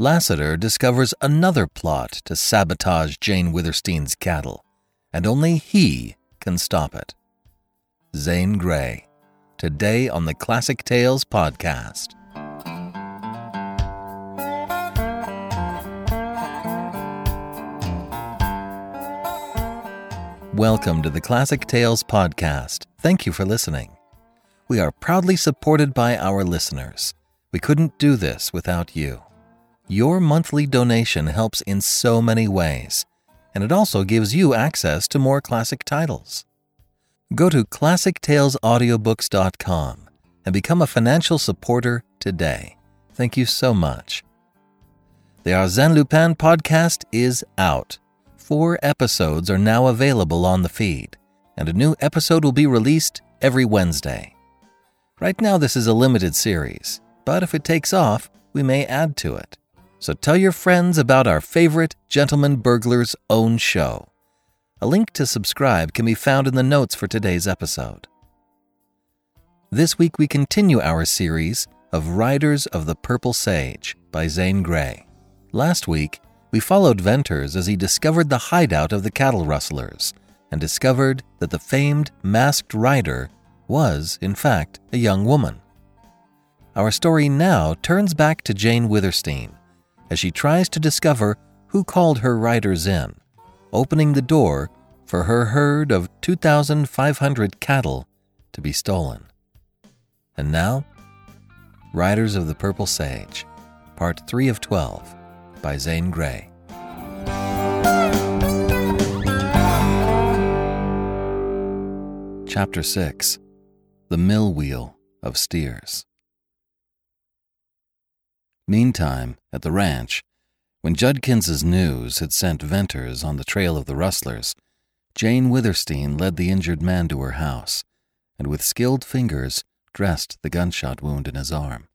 Lassiter discovers another plot to sabotage Jane Withersteen's cattle, and only he can stop it. Zane Grey, today on the Classic Tales podcast. Welcome to the Classic Tales podcast. Thank you for listening. We are proudly supported by our listeners. We couldn't do this without you. Your monthly donation helps in so many ways, and it also gives you access to more classic titles. Go to ClassicTalesAudiobooks.com and become a financial supporter today. Thank you so much. The Arsène Lupin podcast is out. Four episodes are now available on the feed, and a new episode will be released every Wednesday. Right now, this is a limited series, but if it takes off, we may add to it. So tell your friends about our favorite Gentleman Burglar's own show. A link to subscribe can be found in the notes for today's episode. This week we continue our series of Riders of the Purple Sage by Zane Grey. Last week, we followed Venters as he discovered the hideout of the cattle rustlers and discovered that the famed masked rider was, in fact, a young woman. Our story now turns back to Jane Withersteen as she tries to discover who called her riders in, opening the door for her herd of 2,500 cattle to be stolen. And now, Riders of the Purple Sage, Part 3 of 12 by Zane Grey. Chapter 6 The Mill Wheel of Steers. Meantime, at the ranch, when Judkins's news had sent Venters on the trail of the rustlers, Jane Withersteen led the injured man to her house, and with skilled fingers dressed the gunshot wound in his arm.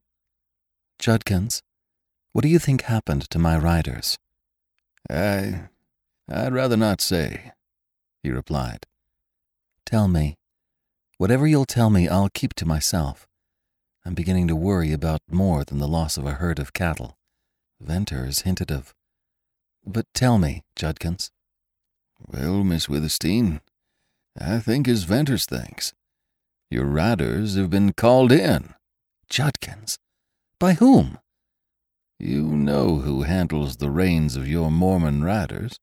Judkins, what do you think happened to my riders? I. I'd rather not say, he replied. Tell me. Whatever you'll tell me, I'll keep to myself. I'm beginning to worry about more than the loss of a herd of cattle. Venters hinted of. But tell me, Judkins. Well, Miss Withersteen, I think as Venters thinks. Your riders have been called in. Judkins? By whom? You know who handles the reins of your Mormon riders.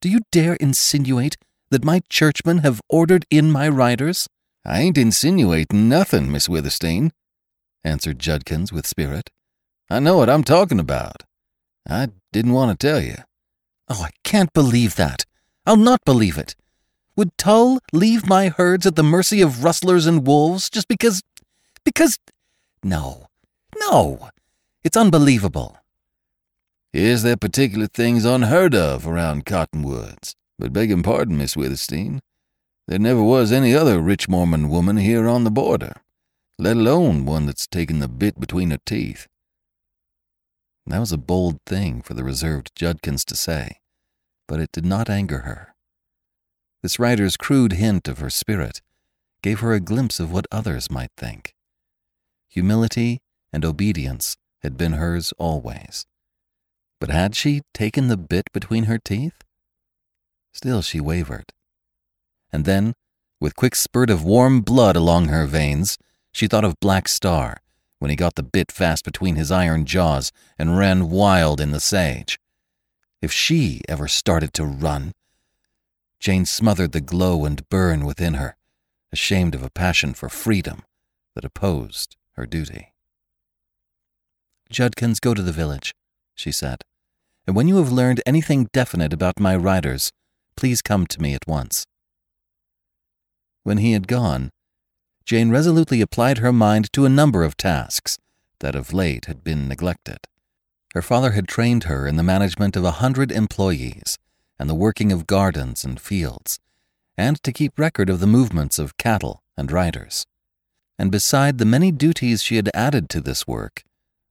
Do you dare insinuate that my churchmen have ordered in my riders? I ain't insinuating nothing, Miss Withersteen, answered Judkins with spirit. I know what I'm talking about. I didn't want to tell you. Oh, I can't believe that. I'll not believe it. Would Tull leave my herds at the mercy of rustlers and wolves just because. because. No. No. It's unbelievable. Is there particular things unheard of around Cottonwoods? But begging pardon, Miss Withersteen, there never was any other rich Mormon woman here on the border, let alone one that's taken the bit between her teeth. That was a bold thing for the reserved Judkins to say, but it did not anger her. This writer's crude hint of her spirit gave her a glimpse of what others might think. Humility and obedience had been hers always. But had she taken the bit between her teeth? Still she wavered and then, with quick spurt of warm blood along her veins, she thought of Black Star when he got the bit fast between his iron jaws and ran wild in the sage. If she ever started to run, Jane smothered the glow and burn within her, ashamed of a passion for freedom that opposed her duty. Judkins, go to the village, she said, and when you have learned anything definite about my riders, please come to me at once. When he had gone, Jane resolutely applied her mind to a number of tasks that of late had been neglected. Her father had trained her in the management of a hundred employees and the working of gardens and fields, and to keep record of the movements of cattle and riders. And beside the many duties she had added to this work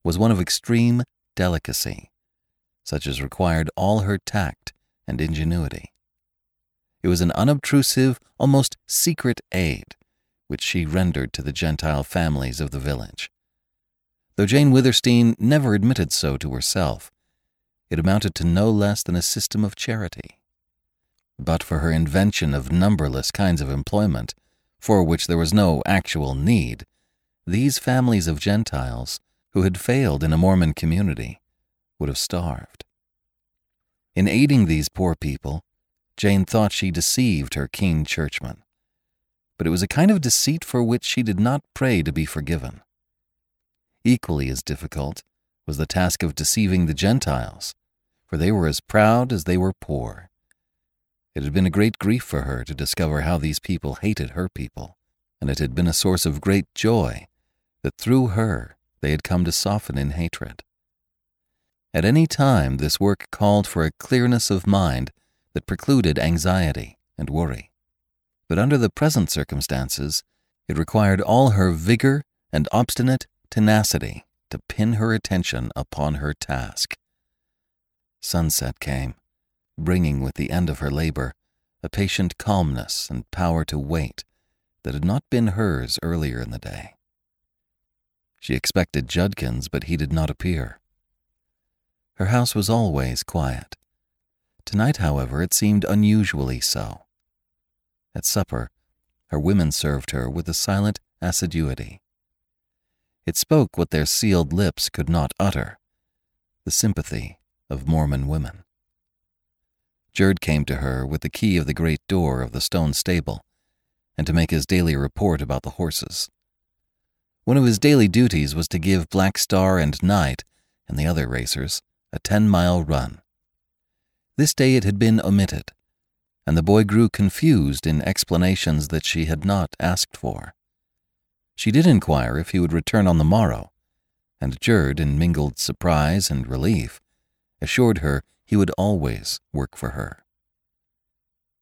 was one of extreme delicacy, such as required all her tact and ingenuity. It was an unobtrusive, almost secret aid which she rendered to the Gentile families of the village. Though Jane Withersteen never admitted so to herself, it amounted to no less than a system of charity. But for her invention of numberless kinds of employment, for which there was no actual need, these families of Gentiles, who had failed in a Mormon community, would have starved. In aiding these poor people, Jane thought she deceived her keen churchmen. But it was a kind of deceit for which she did not pray to be forgiven. Equally as difficult was the task of deceiving the Gentiles, for they were as proud as they were poor. It had been a great grief for her to discover how these people hated her people, and it had been a source of great joy that through her they had come to soften in hatred. At any time, this work called for a clearness of mind that precluded anxiety and worry. But under the present circumstances, it required all her vigor and obstinate tenacity to pin her attention upon her task. Sunset came, bringing with the end of her labor a patient calmness and power to wait that had not been hers earlier in the day. She expected Judkins, but he did not appear. Her house was always quiet. Tonight, however, it seemed unusually so. At supper, her women served her with a silent assiduity. It spoke what their sealed lips could not utter the sympathy of Mormon women. Jerd came to her with the key of the great door of the stone stable and to make his daily report about the horses. One of his daily duties was to give Black Star and Night and the other racers a ten mile run. This day it had been omitted, and the boy grew confused in explanations that she had not asked for. She did inquire if he would return on the morrow, and Jerd, in mingled surprise and relief, assured her he would always work for her.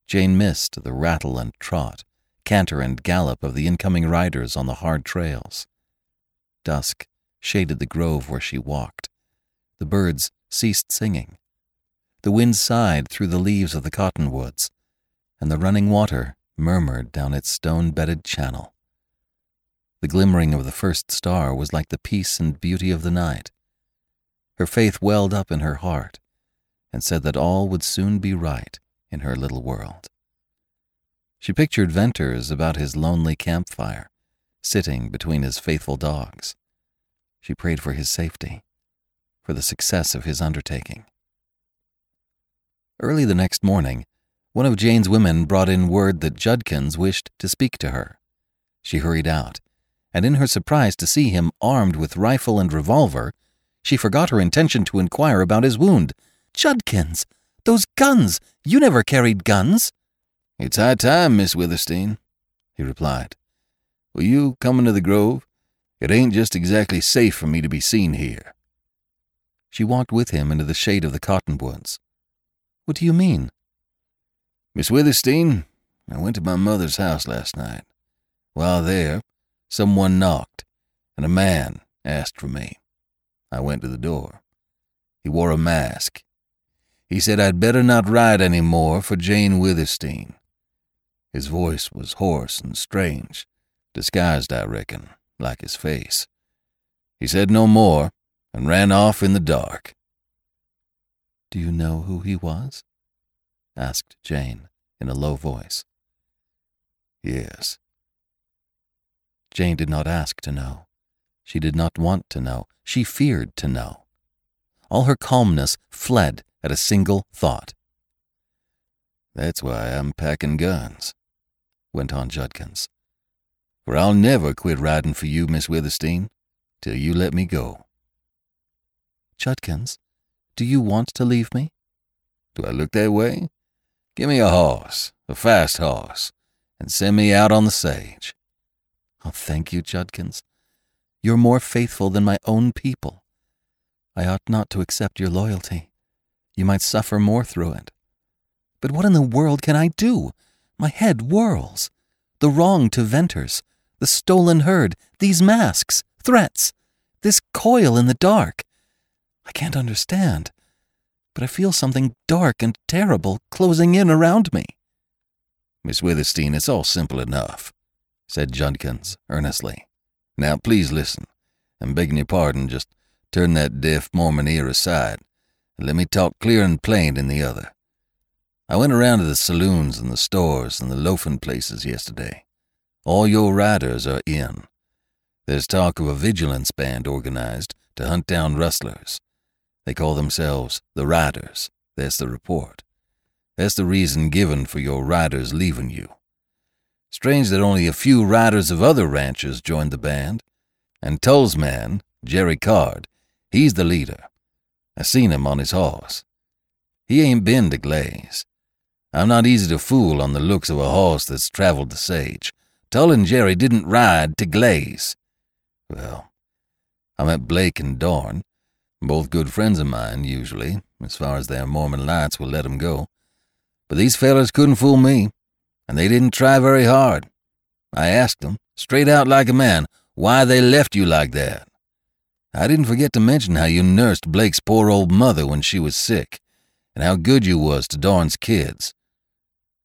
Jane missed the rattle and trot, canter and gallop of the incoming riders on the hard trails. Dusk shaded the grove where she walked. The birds ceased singing. The wind sighed through the leaves of the cottonwoods, and the running water murmured down its stone bedded channel. The glimmering of the first star was like the peace and beauty of the night. Her faith welled up in her heart and said that all would soon be right in her little world. She pictured Venters about his lonely campfire, sitting between his faithful dogs. She prayed for his safety, for the success of his undertaking. Early the next morning, one of Jane's women brought in word that Judkins wished to speak to her. She hurried out, and in her surprise to see him armed with rifle and revolver, she forgot her intention to inquire about his wound. Judkins! Those guns! You never carried guns! It's high time, Miss Withersteen, he replied. Will you come into the grove? It ain't just exactly safe for me to be seen here. She walked with him into the shade of the cottonwoods. What do you mean? Miss Withersteen, I went to my mother's house last night. While there, someone knocked, and a man asked for me. I went to the door. He wore a mask. He said I'd better not ride any more for Jane Withersteen. His voice was hoarse and strange, disguised, I reckon, like his face. He said no more and ran off in the dark. Do you know who he was? asked Jane in a low voice. Yes. Jane did not ask to know. She did not want to know. She feared to know. All her calmness fled at a single thought. That's why I'm packing guns, went on Judkins. For I'll never quit riding for you, Miss Withersteen, till you let me go. Judkins, do you want to leave me? Do I look that way? Give me a horse, a fast horse, and send me out on the sage. Oh, thank you, Judkins. You're more faithful than my own people. I ought not to accept your loyalty. You might suffer more through it. But what in the world can I do? My head whirls. The wrong to Venters, the stolen herd, these masks, threats, this coil in the dark. I can't understand, but I feel something dark and terrible closing in around me. Miss Withersteen, it's all simple enough, said Judkins earnestly. Now please listen, and begging your pardon, just turn that deaf Mormon ear aside, and let me talk clear and plain in the other. I went around to the saloons and the stores and the loafing places yesterday. All your riders are in. There's talk of a vigilance band organized to hunt down rustlers. They call themselves the Riders. That's the report. That's the reason given for your riders leaving you. Strange that only a few riders of other ranches joined the band. And Tull's man, Jerry Card, he's the leader. I seen him on his horse. He ain't been to Glaze. I'm not easy to fool on the looks of a horse that's traveled the sage. Tull and Jerry didn't ride to Glaze. Well, I met Blake and Dorn, both good friends of mine, usually, as far as their Mormon lights will let 'em go. But these fellers couldn't fool me, and they didn't try very hard. I asked them, straight out like a man, why they left you like that. I didn't forget to mention how you nursed Blake's poor old mother when she was sick, and how good you was to Dorn's kids.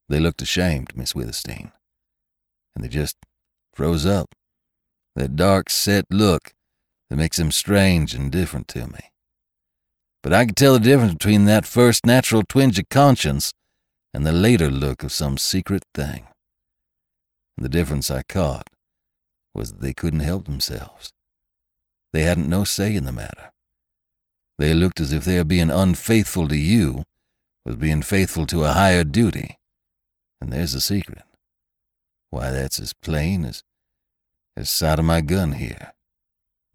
They looked ashamed, Miss Withersteen. And they just froze up. That dark, set look that makes them strange and different to me. But I could tell the difference between that first natural twinge of conscience and the later look of some secret thing. And the difference I caught was that they couldn't help themselves. They hadn't no say in the matter. They looked as if their being unfaithful to you was being faithful to a higher duty. And there's the secret. Why, that's as plain as, as sight of my gun here.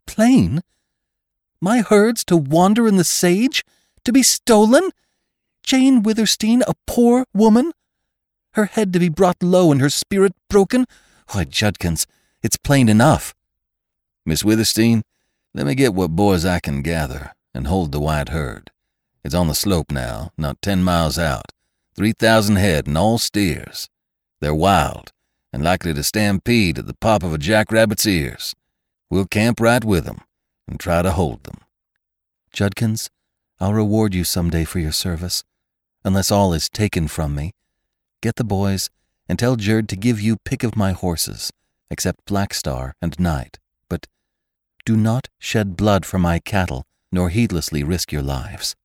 Plain? My herds to wander in the sage? To be stolen? Jane Withersteen, a poor woman? Her head to be brought low and her spirit broken? Why, Judkins, it's plain enough. Miss Withersteen, let me get what boys I can gather and hold the white herd. It's on the slope now, not ten miles out. Three thousand head and all steers. They're wild and likely to stampede at the pop of a jackrabbit's ears. We'll camp right with them and try to hold them. Judkins, I'll reward you some day for your service unless all is taken from me. Get the boys and tell Jerd to give you pick of my horses, except Black Star and Night. But do not shed blood for my cattle, nor heedlessly risk your lives.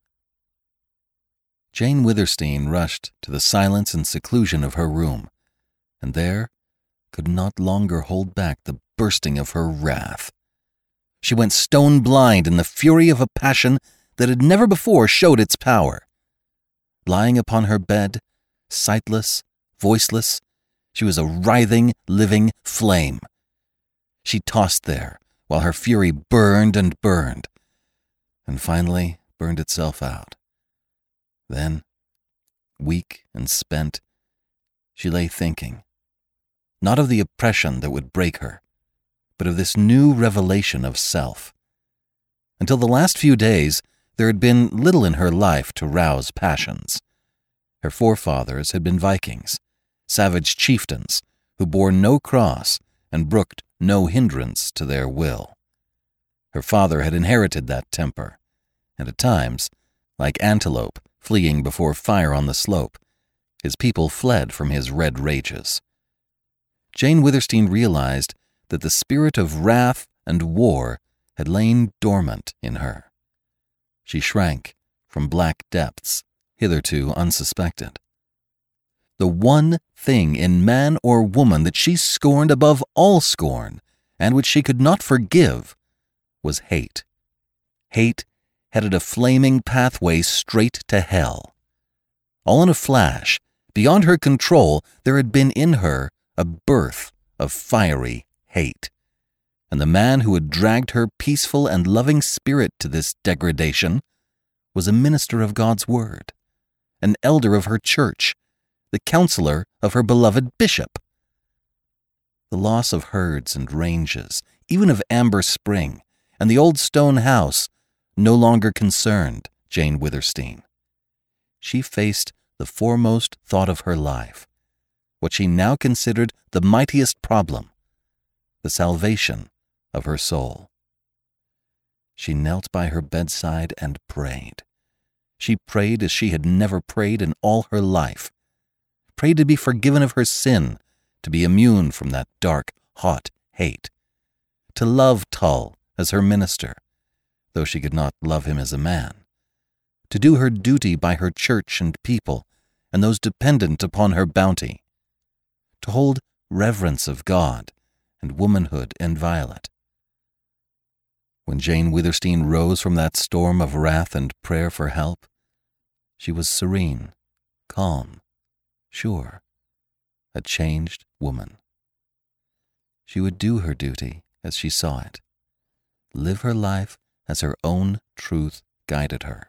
Jane Withersteen rushed to the silence and seclusion of her room, and there could not longer hold back the bursting of her wrath. She went stone blind in the fury of a passion that had never before showed its power. Lying upon her bed, sightless, voiceless, she was a writhing, living flame. She tossed there while her fury burned and burned, and finally burned itself out. Then, weak and spent, she lay thinking, not of the oppression that would break her, but of this new revelation of self. Until the last few days, there had been little in her life to rouse passions. Her forefathers had been Vikings, savage chieftains who bore no cross and brooked no hindrance to their will. Her father had inherited that temper, and at times, like antelope fleeing before fire on the slope, his people fled from his red rages. Jane Withersteen realized that the spirit of wrath and war had lain dormant in her. She shrank from black depths hitherto unsuspected. The one thing in man or woman that she scorned above all scorn, and which she could not forgive, was hate. Hate headed a flaming pathway straight to hell. All in a flash, beyond her control, there had been in her a birth of fiery hate and the man who had dragged her peaceful and loving spirit to this degradation was a minister of God's Word, an elder of her church, the counselor of her beloved bishop. The loss of herds and ranges, even of Amber Spring, and the old stone house, no longer concerned Jane Withersteen. She faced the foremost thought of her life, what she now considered the mightiest problem the salvation of her soul. She knelt by her bedside and prayed. She prayed as she had never prayed in all her life. Prayed to be forgiven of her sin, to be immune from that dark, hot hate. To love Tull as her minister, though she could not love him as a man. To do her duty by her church and people, and those dependent upon her bounty. To hold reverence of God and womanhood inviolate. When Jane Withersteen rose from that storm of wrath and prayer for help, she was serene, calm, sure, a changed woman. She would do her duty as she saw it, live her life as her own truth guided her.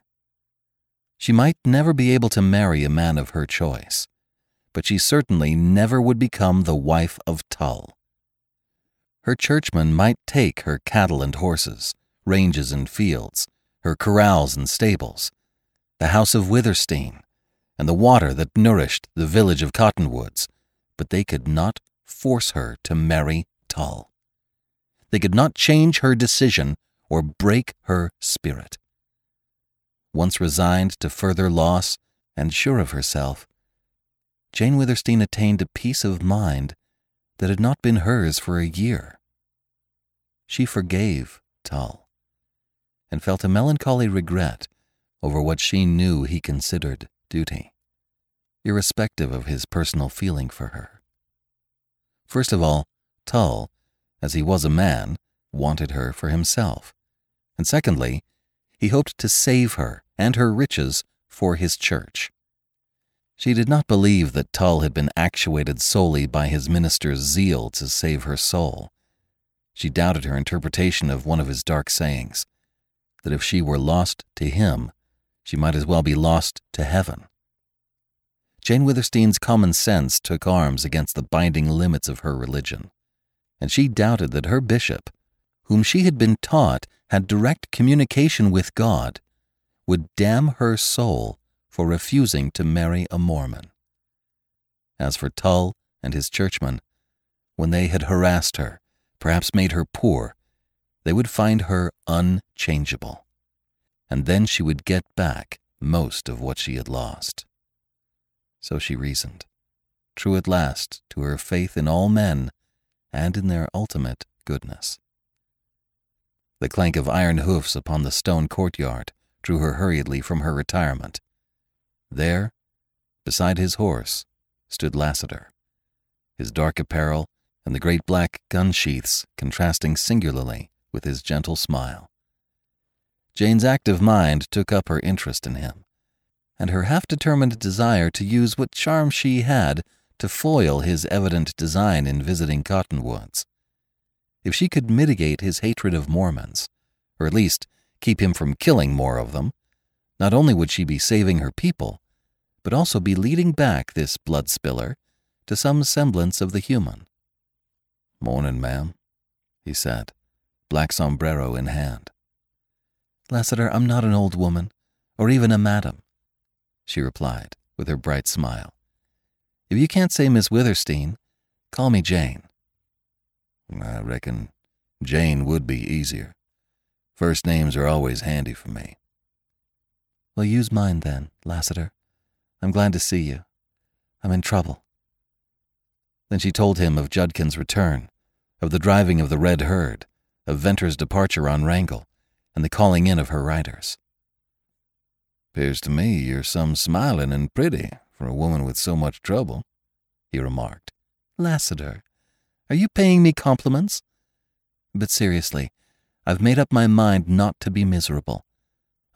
She might never be able to marry a man of her choice, but she certainly never would become the wife of Tull her churchmen might take her cattle and horses, ranges and fields, her corrals and stables, the house of Withersteen, and the water that nourished the village of Cottonwoods, but they could not force her to marry Tull. They could not change her decision or break her spirit. Once resigned to further loss and sure of herself, Jane Withersteen attained a peace of mind that had not been hers for a year. She forgave Tull and felt a melancholy regret over what she knew he considered duty, irrespective of his personal feeling for her. First of all, Tull, as he was a man, wanted her for himself, and secondly, he hoped to save her and her riches for his church. She did not believe that Tull had been actuated solely by his minister's zeal to save her soul. She doubted her interpretation of one of his dark sayings that if she were lost to him, she might as well be lost to heaven. Jane Withersteen's common sense took arms against the binding limits of her religion, and she doubted that her bishop, whom she had been taught had direct communication with God, would damn her soul for refusing to marry a Mormon. As for Tull and his churchmen, when they had harassed her, perhaps made her poor, they would find her unchangeable, and then she would get back most of what she had lost. So she reasoned, true at last to her faith in all men and in their ultimate goodness. The clank of iron hoofs upon the stone courtyard drew her hurriedly from her retirement, there, beside his horse, stood Lassiter, his dark apparel and the great black gun sheaths contrasting singularly with his gentle smile. Jane's active mind took up her interest in him, and her half determined desire to use what charm she had to foil his evident design in visiting Cottonwoods. If she could mitigate his hatred of Mormons, or at least keep him from killing more of them, not only would she be saving her people, but also be leading back this blood spiller to some semblance of the human. Morning, ma'am, he said, black sombrero in hand. Lassiter, I'm not an old woman, or even a madam, she replied, with her bright smile. If you can't say Miss Withersteen, call me Jane. I reckon Jane would be easier. First names are always handy for me. Well, use mine then, Lassiter. I'm glad to see you. I'm in trouble. Then she told him of Judkin's return, of the driving of the red herd, of Venter's departure on Wrangle, and the calling in of her riders. "'Pears to me you're some smilin' and pretty for a woman with so much trouble, he remarked. Lassiter, are you paying me compliments? But seriously, I've made up my mind not to be miserable.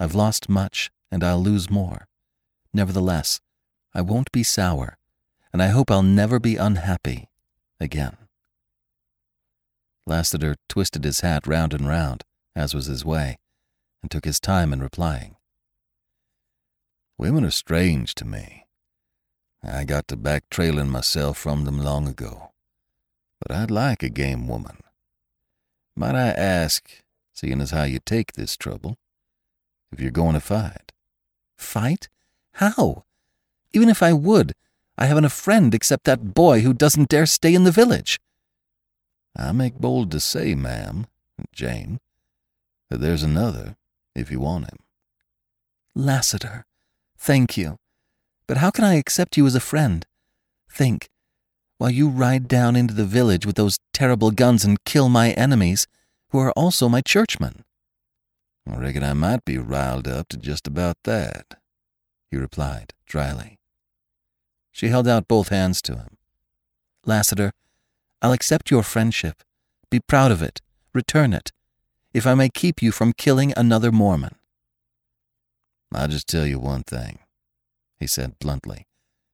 I've lost much, and I'll lose more. Nevertheless, I won't be sour, and I hope I'll never be unhappy again. Lassiter twisted his hat round and round, as was his way, and took his time in replying. Women are strange to me. I got to back trailing myself from them long ago. But I'd like a game woman. Might I ask, seeing as how you take this trouble, if you're going to fight. Fight? How? Even if I would, I haven't a friend except that boy who doesn't dare stay in the village. I make bold to say, ma'am, Jane, that there's another if you want him. Lassiter, thank you. But how can I accept you as a friend? Think, while you ride down into the village with those terrible guns and kill my enemies, who are also my churchmen. I reckon I might be riled up to just about that, he replied dryly. She held out both hands to him. Lassiter, I'll accept your friendship. Be proud of it. Return it. If I may keep you from killing another Mormon. I'll just tell you one thing, he said bluntly,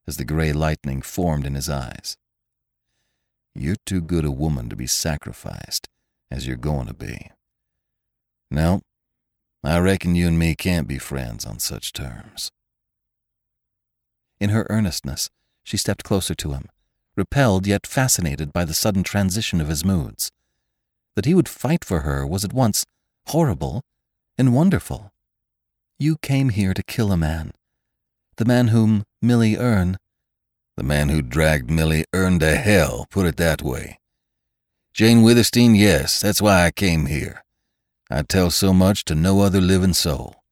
as the gray lightning formed in his eyes. You're too good a woman to be sacrificed, as you're going to be. No, I reckon you and me can't be friends on such terms. In her earnestness, she stepped closer to him, repelled yet fascinated by the sudden transition of his moods. That he would fight for her was at once horrible and wonderful. You came here to kill a man, the man whom Millie Erne. The man who dragged Millie Erne to hell, put it that way. Jane Withersteen, yes, that's why I came here. I'd tell so much to no other living soul.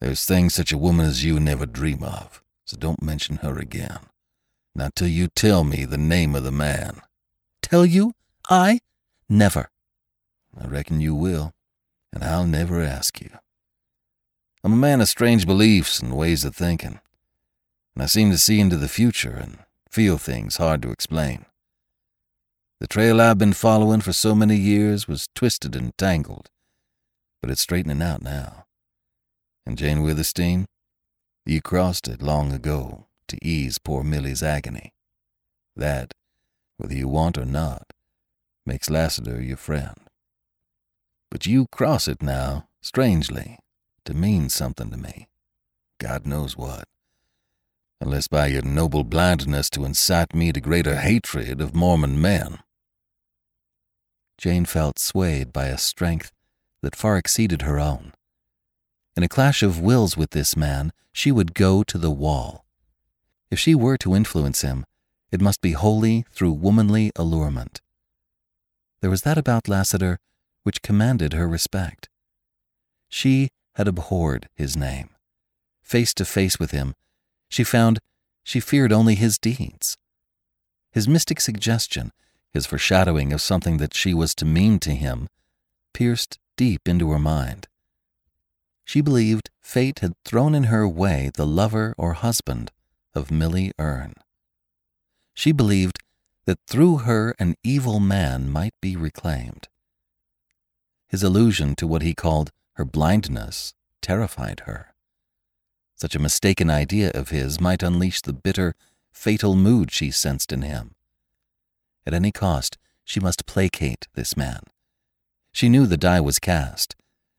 There's things such a woman as you never dream of so don't mention her again. Not till you tell me the name of the man. Tell you? I? Never. I reckon you will, and I'll never ask you. I'm a man of strange beliefs and ways of thinking, and I seem to see into the future and feel things hard to explain. The trail I've been following for so many years was twisted and tangled, but it's straightening out now. And Jane Withersteen, you crossed it long ago to ease poor Millie's agony. That, whether you want or not, makes Lassiter your friend. But you cross it now, strangely, to mean something to me. God knows what. Unless by your noble blindness to incite me to greater hatred of Mormon men. Jane felt swayed by a strength that far exceeded her own. In a clash of wills with this man, she would go to the wall. If she were to influence him, it must be wholly through womanly allurement. There was that about Lassiter which commanded her respect. She had abhorred his name. Face to face with him, she found she feared only his deeds. His mystic suggestion, his foreshadowing of something that she was to mean to him, pierced deep into her mind. She believed fate had thrown in her way the lover or husband of Millie Erne. She believed that through her an evil man might be reclaimed. His allusion to what he called her blindness terrified her. Such a mistaken idea of his might unleash the bitter, fatal mood she sensed in him. At any cost, she must placate this man. She knew the die was cast,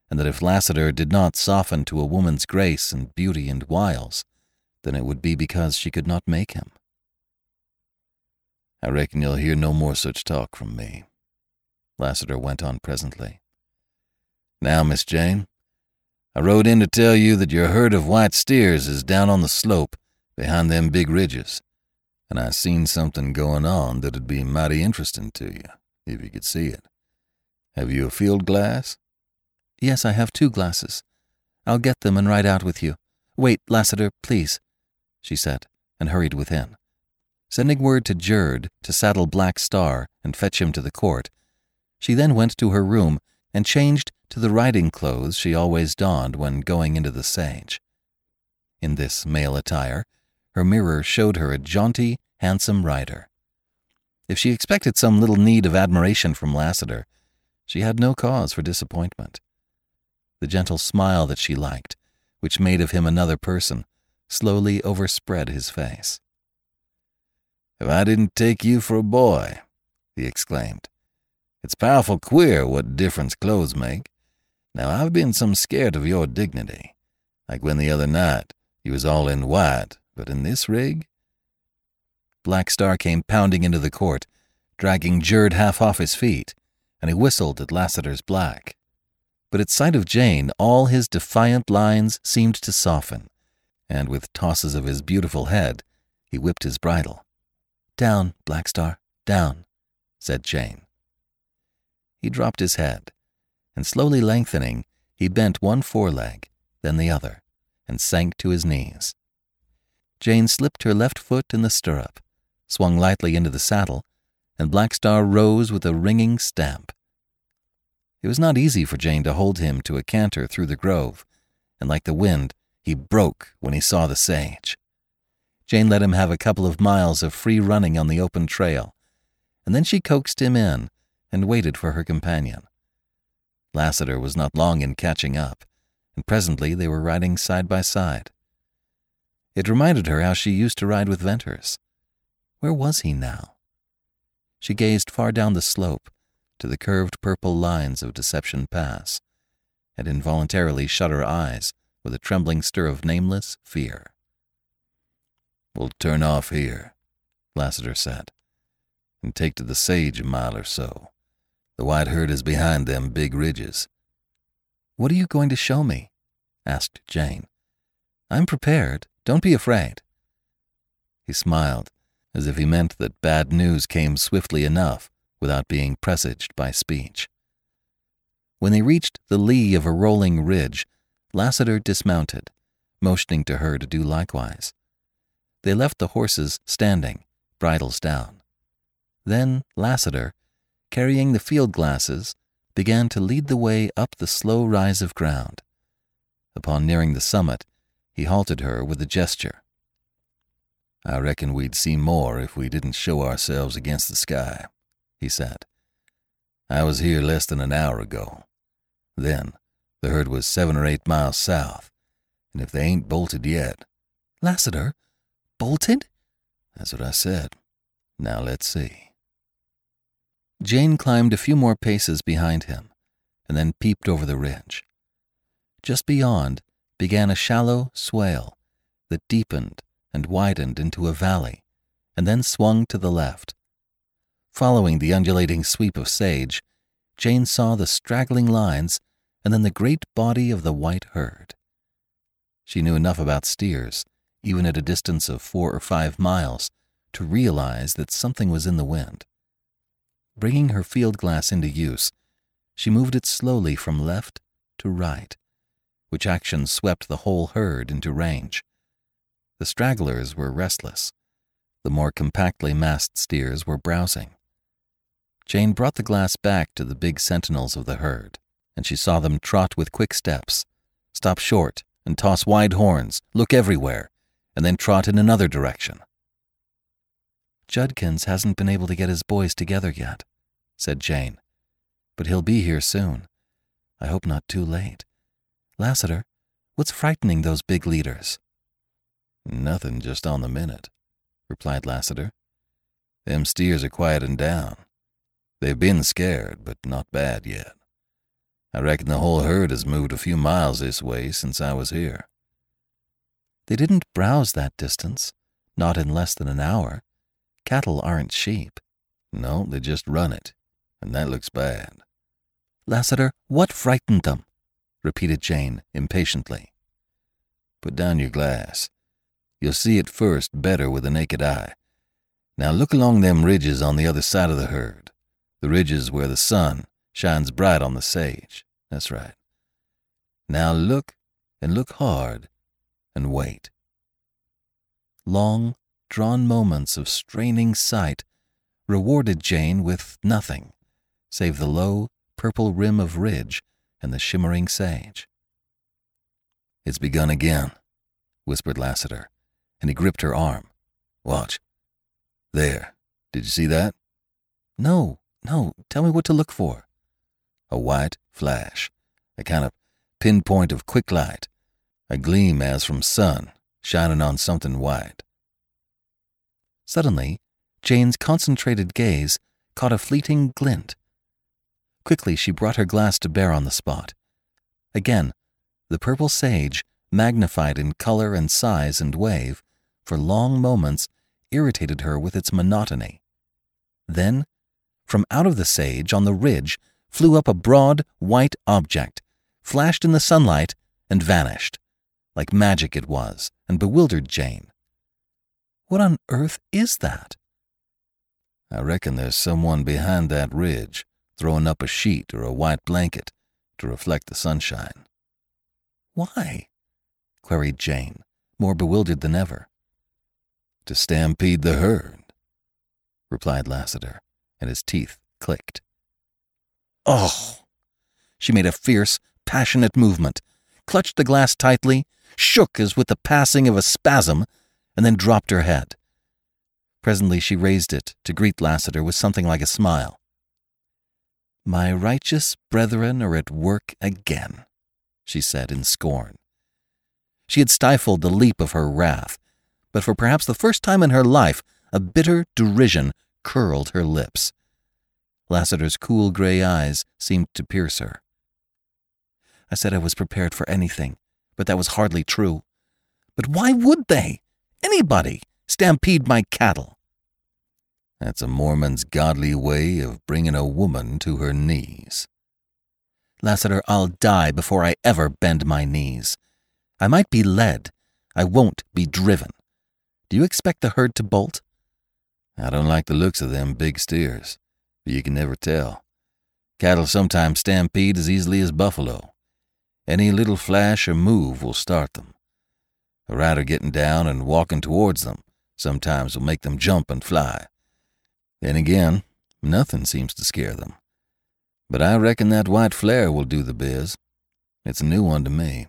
and that if Lassiter did not soften to a woman's grace and beauty and wiles, then it would be because she could not make him. I reckon you'll hear no more such talk from me, Lassiter went on presently. Now, Miss Jane, I rode in to tell you that your herd of white steers is down on the slope behind them big ridges, and I seen something going on that'd be mighty interesting to you, if you could see it. Have you a field glass? Yes, I have two glasses. I'll get them and ride out with you. Wait, Lassiter, please, she said, and hurried within. Sending word to Jerd to saddle Black Star and fetch him to the court, she then went to her room and changed to the riding clothes she always donned when going into the sage. In this male attire, her mirror showed her a jaunty, handsome rider. If she expected some little need of admiration from Lassiter, she had no cause for disappointment. The gentle smile that she liked, which made of him another person, slowly overspread his face. If I didn't take you for a boy, he exclaimed. It's powerful queer what difference clothes make. Now, I've been some scared of your dignity, like when the other night you was all in white, but in this rig? Black Star came pounding into the court, dragging Jerd half off his feet, and he whistled at Lassiter's black. But at sight of Jane, all his defiant lines seemed to soften, and with tosses of his beautiful head, he whipped his bridle. Down, Black Star, down, said Jane. He dropped his head, and slowly lengthening, he bent one foreleg, then the other, and sank to his knees. Jane slipped her left foot in the stirrup, swung lightly into the saddle, and Black Star rose with a ringing stamp. It was not easy for Jane to hold him to a canter through the grove, and like the wind, he broke when he saw the sage. Jane let him have a couple of miles of free running on the open trail, and then she coaxed him in and waited for her companion. Lassiter was not long in catching up, and presently they were riding side by side. It reminded her how she used to ride with Venters. Where was he now? She gazed far down the slope to the curved purple lines of Deception Pass, and involuntarily shut her eyes with a trembling stir of nameless fear. We'll turn off here, Lassiter said, and take to the sage a mile or so. The white herd is behind them big ridges. What are you going to show me? asked Jane. I'm prepared. Don't be afraid. He smiled, as if he meant that bad news came swiftly enough without being presaged by speech. When they reached the lee of a rolling ridge, Lassiter dismounted, motioning to her to do likewise. They left the horses standing, bridles down. Then Lassiter, carrying the field glasses, began to lead the way up the slow rise of ground. Upon nearing the summit, he halted her with a gesture. I reckon we'd see more if we didn't show ourselves against the sky, he said. I was here less than an hour ago. Then, the herd was seven or eight miles south, and if they ain't bolted yet. Lassiter? Bolted? That's what I said. Now let's see. Jane climbed a few more paces behind him, and then peeped over the ridge. Just beyond began a shallow swale that deepened and widened into a valley, and then swung to the left. Following the undulating sweep of sage, Jane saw the straggling lines and then the great body of the white herd. She knew enough about steers, even at a distance of four or five miles, to realize that something was in the wind. Bringing her field glass into use, she moved it slowly from left to right, which action swept the whole herd into range. The stragglers were restless. The more compactly massed steers were browsing. Jane brought the glass back to the big sentinels of the herd, and she saw them trot with quick steps, stop short and toss wide horns, look everywhere, and then trot in another direction. Judkins hasn't been able to get his boys together yet, said Jane, but he'll be here soon. I hope not too late. Lassiter, what's frightening those big leaders? Nothing just on the minute, replied Lassiter. Them steers are quieting down. They've been scared, but not bad yet. I reckon the whole herd has moved a few miles this way since I was here. They didn't browse that distance, not in less than an hour. Cattle aren't sheep. No, they just run it, and that looks bad. Lassiter, what frightened them? repeated Jane impatiently. Put down your glass. You'll see it first better with the naked eye. Now look along them ridges on the other side of the herd, the ridges where the sun shines bright on the sage. That's right. Now look and look hard and wait. Long, drawn moments of straining sight rewarded Jane with nothing save the low, purple rim of ridge and the shimmering sage. It's begun again, whispered Lassiter, and he gripped her arm. Watch. There. Did you see that? No, no. Tell me what to look for. A white flash, a kind of pinpoint of quick light, a gleam as from sun shining on something white. Suddenly, Jane's concentrated gaze caught a fleeting glint Quickly, she brought her glass to bear on the spot. Again, the purple sage, magnified in color and size and wave, for long moments irritated her with its monotony. Then, from out of the sage on the ridge flew up a broad, white object, flashed in the sunlight, and vanished. Like magic it was, and bewildered Jane. What on earth is that? I reckon there's someone behind that ridge, throwing up a sheet or a white blanket to reflect the sunshine. Why? queried Jane, more bewildered than ever. To stampede the herd, replied Lassiter, and his teeth clicked. Oh! She made a fierce, passionate movement, clutched the glass tightly, shook as with the passing of a spasm, and then dropped her head. Presently she raised it to greet Lassiter with something like a smile. My righteous brethren are at work again, she said in scorn. She had stifled the leap of her wrath, but for perhaps the first time in her life, a bitter derision curled her lips. Lassiter's cool gray eyes seemed to pierce her. I said I was prepared for anything, but that was hardly true. But why would they? Anybody stampede my cattle? That's a Mormon's godly way of bringing a woman to her knees. Lassiter, I'll die before I ever bend my knees. I might be led. I won't be driven. Do you expect the herd to bolt? I don't like the looks of them big steers, but you can never tell. Cattle sometimes stampede as easily as buffalo. Any little flash or move will start them. A rider getting down and walking towards them sometimes will make them jump and fly. Then again, nothing seems to scare them. But I reckon that white flare will do the biz. It's a new one to me,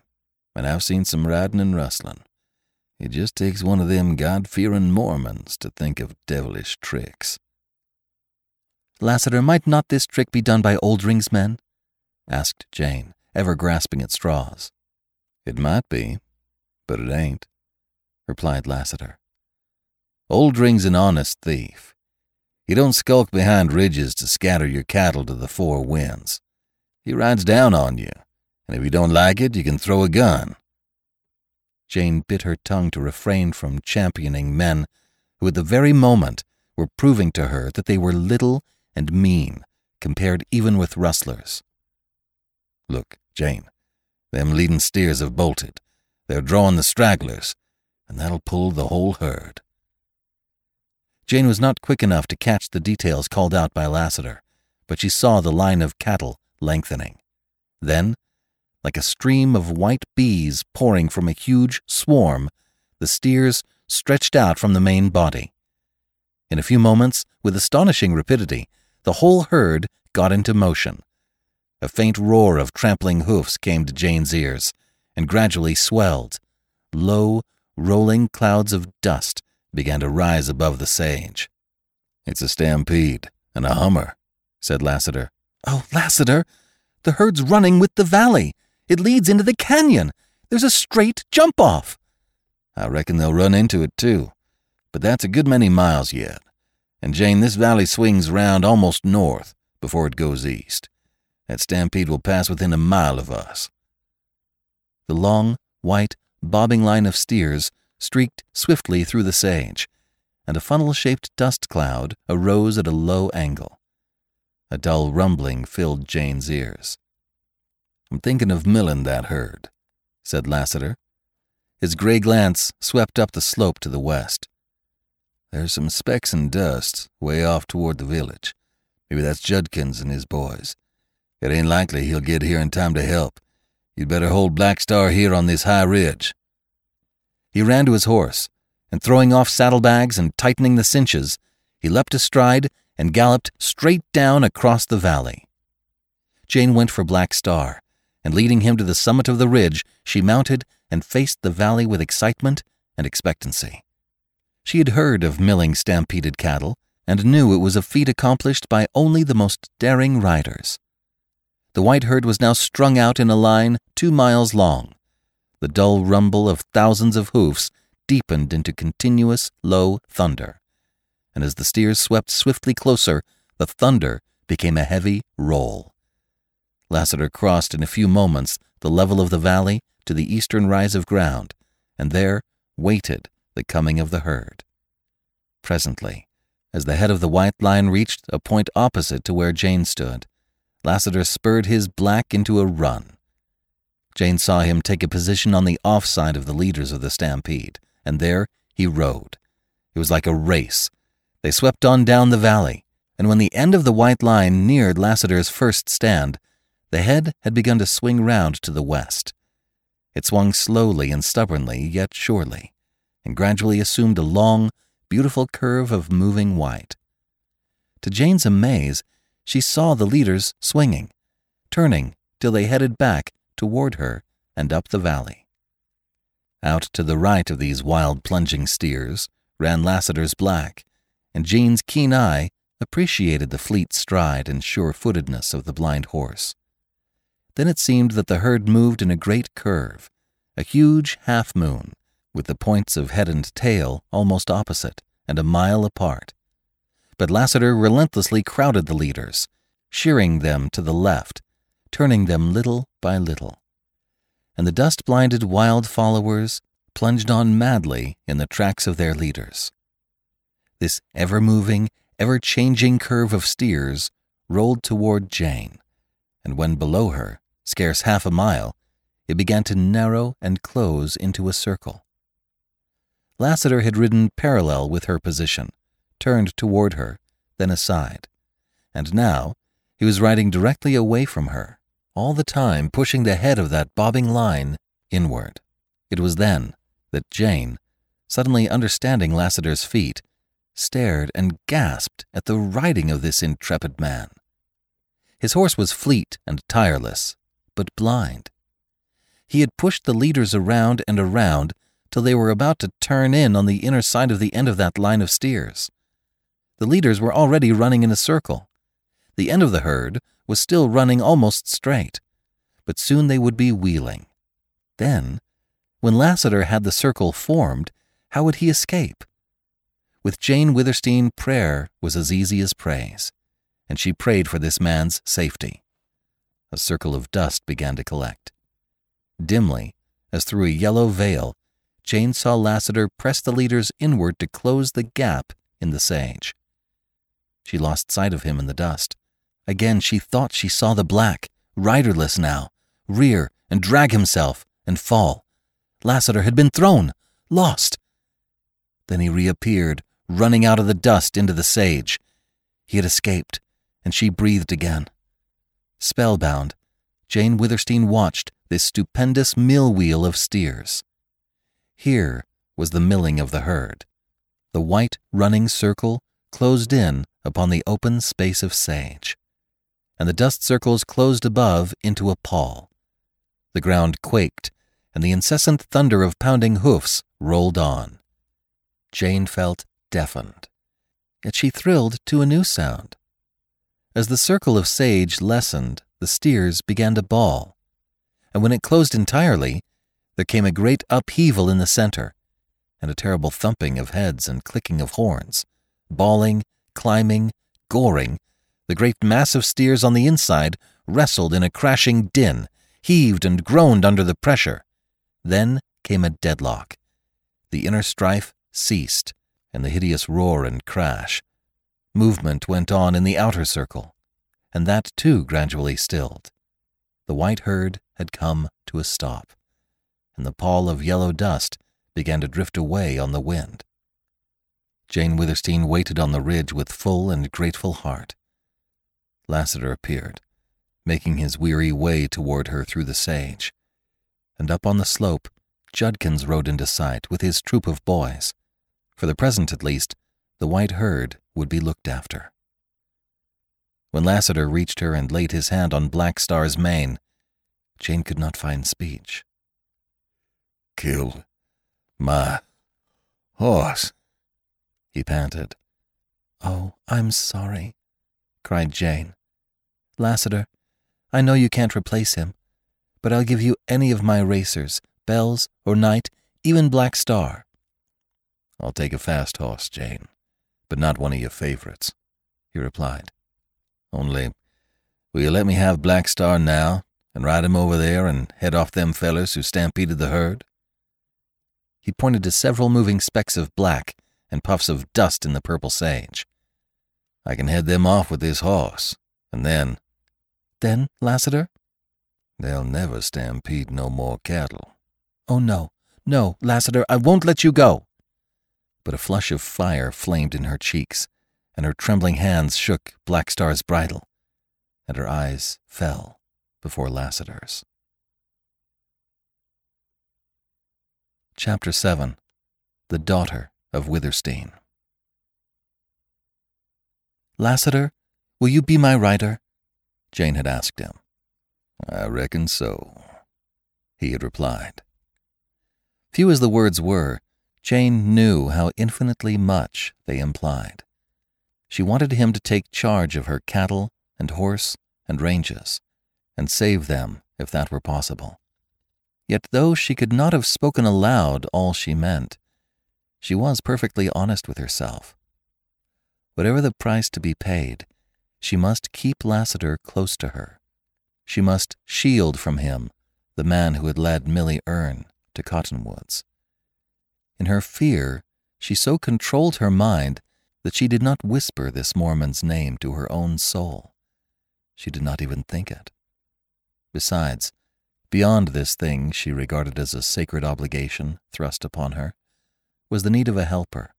and I've seen some riding and rustling. It just takes one of them God fearing Mormons to think of devilish tricks. Lassiter, might not this trick be done by Oldring's men? asked Jane, ever grasping at straws. It might be, but it ain't, replied Lassiter. Oldring's an honest thief. He don't skulk behind ridges to scatter your cattle to the four winds. He rides down on you, and if you don't like it, you can throw a gun. Jane bit her tongue to refrain from championing men who at the very moment were proving to her that they were little and mean compared even with rustlers. Look, Jane, them leading steers have bolted. They're drawing the stragglers, and that'll pull the whole herd. Jane was not quick enough to catch the details called out by Lassiter, but she saw the line of cattle lengthening. Then, like a stream of white bees pouring from a huge swarm, the steers stretched out from the main body. In a few moments, with astonishing rapidity, the whole herd got into motion. A faint roar of trampling hoofs came to Jane's ears, and gradually swelled. Low, rolling clouds of dust began to rise above the sage. It's a stampede and a hummer, said Lassiter. Oh, Lassiter, the herd's running with the valley. It leads into the canyon. There's a straight jump off. I reckon they'll run into it too, but that's a good many miles yet. And Jane, this valley swings round almost north before it goes east. That stampede will pass within a mile of us. The long, white, bobbing line of steers streaked swiftly through the sage, and a funnel shaped dust cloud arose at a low angle. A dull rumbling filled Jane's ears. I'm thinking of milling that herd, said Lassiter. His gray glance swept up the slope to the west. There's some specks and dust way off toward the village. Maybe that's Judkins and his boys. It ain't likely he'll get here in time to help. You'd better hold Black Star here on this high ridge. He ran to his horse, and throwing off saddlebags and tightening the cinches, he leapt astride and galloped straight down across the valley. Jane went for Black Star, and leading him to the summit of the ridge, she mounted and faced the valley with excitement and expectancy. She had heard of milling stampeded cattle and knew it was a feat accomplished by only the most daring riders. The white herd was now strung out in a line two miles long, the dull rumble of thousands of hoofs deepened into continuous low thunder. And as the steers swept swiftly closer, the thunder became a heavy roll. Lassiter crossed in a few moments the level of the valley to the eastern rise of ground, and there waited the coming of the herd. Presently, as the head of the white line reached a point opposite to where Jane stood, Lassiter spurred his black into a run. Jane saw him take a position on the off side of the leaders of the stampede, and there he rode. It was like a race. They swept on down the valley, and when the end of the white line neared Lassiter's first stand, the head had begun to swing round to the west. It swung slowly and stubbornly, yet surely, and gradually assumed a long, beautiful curve of moving white. To Jane's amaze, she saw the leaders swinging, turning till they headed back toward her and up the valley. Out to the right of these wild plunging steers ran Lassiter's black, and Jane's keen eye appreciated the fleet stride and sure footedness of the blind horse. Then it seemed that the herd moved in a great curve, a huge half moon, with the points of head and tail almost opposite and a mile apart. But Lassiter relentlessly crowded the leaders, shearing them to the left, turning them little by little. And the dust blinded wild followers plunged on madly in the tracks of their leaders. This ever moving, ever changing curve of steers rolled toward Jane, and when below her, scarce half a mile, it began to narrow and close into a circle. Lassiter had ridden parallel with her position, turned toward her, then aside, and now he was riding directly away from her, all the time pushing the head of that bobbing line inward. It was then that Jane, suddenly understanding Lassiter's feat, stared and gasped at the riding of this intrepid man. His horse was fleet and tireless, but blind. He had pushed the leaders around and around till they were about to turn in on the inner side of the end of that line of steers. The leaders were already running in a circle. The end of the herd was still running almost straight, but soon they would be wheeling. Then, when Lassiter had the circle formed, how would he escape? With Jane Withersteen, prayer was as easy as praise, and she prayed for this man's safety. A circle of dust began to collect. Dimly, as through a yellow veil, Jane saw Lassiter press the leaders inward to close the gap in the sage. She lost sight of him in the dust. Again she thought she saw the black, riderless now, rear and drag himself and fall. Lassiter had been thrown, lost. Then he reappeared, running out of the dust into the sage. He had escaped, and she breathed again. Spellbound, Jane Withersteen watched this stupendous mill wheel of steers. Here was the milling of the herd. The white running circle closed in upon the open space of sage, and the dust circles closed above into a pall. The ground quaked, and the incessant thunder of pounding hoofs rolled on. Jane felt deafened. Yet she thrilled to a new sound. As the circle of sage lessened, the steers began to bawl. And when it closed entirely, there came a great upheaval in the center, and a terrible thumping of heads and clicking of horns. Bawling, climbing, goring, the great mass of steers on the inside wrestled in a crashing din, heaved and groaned under the pressure. Then came a deadlock. The inner strife ceased, and the hideous roar and crash. Movement went on in the outer circle, and that too gradually stilled. The white herd had come to a stop, and the pall of yellow dust began to drift away on the wind. Jane Withersteen waited on the ridge with full and grateful heart. Lassiter appeared, making his weary way toward her through the sage, and up on the slope, Judkins rode into sight with his troop of boys. For the present, at least, the white herd would be looked after. When Lassiter reached her and laid his hand on Black Star's mane, Jane could not find speech. Killed my horse, he panted. Oh, I'm sorry, cried Jane. Lassiter, I know you can't replace him, but I'll give you any of my racers, Bells or Night, even Black Star. I'll take a fast horse, Jane, but not one of your favorites, he replied. Only, will you let me have Black Star now and ride him over there and head off them fellers who stampeded the herd? He pointed to several moving specks of black and puffs of dust in the purple sage. I can head them off with this horse, and then. Then, Lassiter? They'll never stampede no more cattle. Oh, no, no, Lassiter, I won't let you go. But a flush of fire flamed in her cheeks, and her trembling hands shook Black Star's bridle, and her eyes fell before Lassiter's. Chapter 7 The Daughter of Withersteen. Lassiter, will you be my rider? Jane had asked him. I reckon so, he had replied. Few as the words were, Jane knew how infinitely much they implied. She wanted him to take charge of her cattle and horse and ranges, and save them if that were possible. Yet though she could not have spoken aloud all she meant, she was perfectly honest with herself. Whatever the price to be paid, she must keep Lassiter close to her. She must shield from him the man who had led Millie Erne to Cottonwoods. In her fear, she so controlled her mind that she did not whisper this Mormon's name to her own soul. She did not even think it. Besides, beyond this thing she regarded as a sacred obligation thrust upon her, was the need of a helper,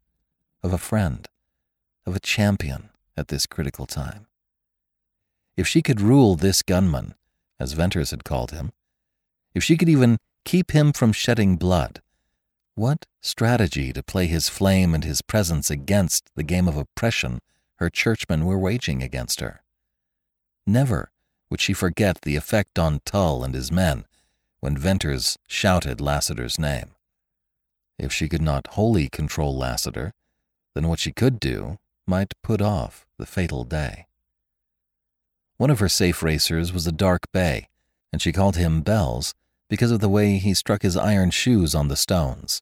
of a friend, of a champion at this critical time. If she could rule this gunman, as Venters had called him, if she could even keep him from shedding blood, what strategy to play his flame and his presence against the game of oppression her churchmen were waging against her? Never would she forget the effect on Tull and his men when Venters shouted Lassiter's name. If she could not wholly control Lassiter, then what she could do might put off the fatal day. One of her safe racers was a dark bay, and she called him Bells because of the way he struck his iron shoes on the stones.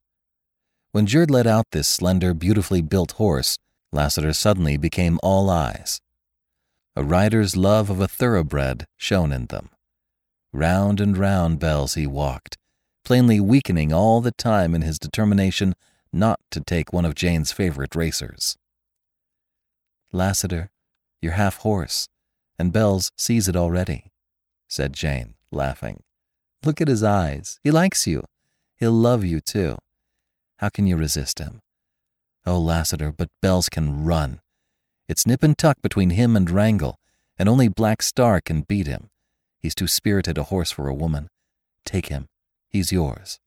When Jerd led out this slender, beautifully built horse, Lassiter suddenly became all eyes. A rider's love of a thoroughbred shone in them. Round and round Bells he walked, plainly weakening all the time in his determination not to take one of Jane's favorite racers. Lassiter, you're half horse, and Bells sees it already, said Jane, laughing. Look at his eyes. He likes you. He'll love you, too. How can you resist him? Oh, Lassiter, but Bells can run. It's nip and tuck between him and Wrangle, and only Black Star can beat him. He's too spirited a horse for a woman. Take him. He's yours.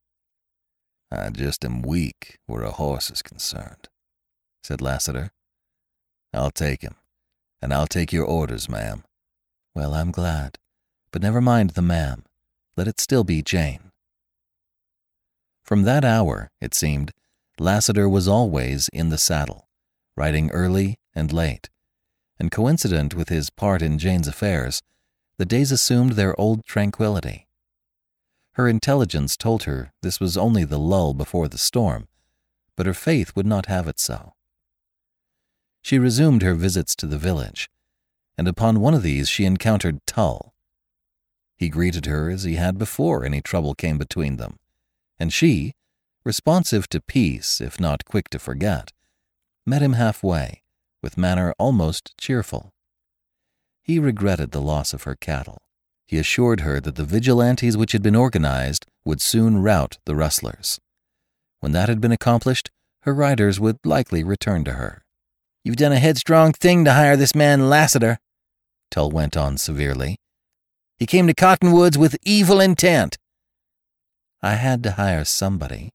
I just am weak where a horse is concerned, said Lassiter. I'll take him and I'll take your orders, ma'am. Well, I'm glad. But never mind the ma'am. Let it still be Jane. From that hour, it seemed, Lassiter was always in the saddle, riding early and late, and coincident with his part in Jane's affairs, the days assumed their old tranquility. Her intelligence told her this was only the lull before the storm, but her faith would not have it so. She resumed her visits to the village, and upon one of these she encountered Tull. He greeted her as he had before any trouble came between them, and she, responsive to peace if not quick to forget, met him halfway, with manner almost cheerful. He regretted the loss of her cattle. He assured her that the vigilantes which had been organized would soon rout the rustlers. When that had been accomplished, her riders would likely return to her. You've done a headstrong thing to hire this man Lassiter, Tull went on severely. He came to Cottonwoods with evil intent. I had to hire somebody,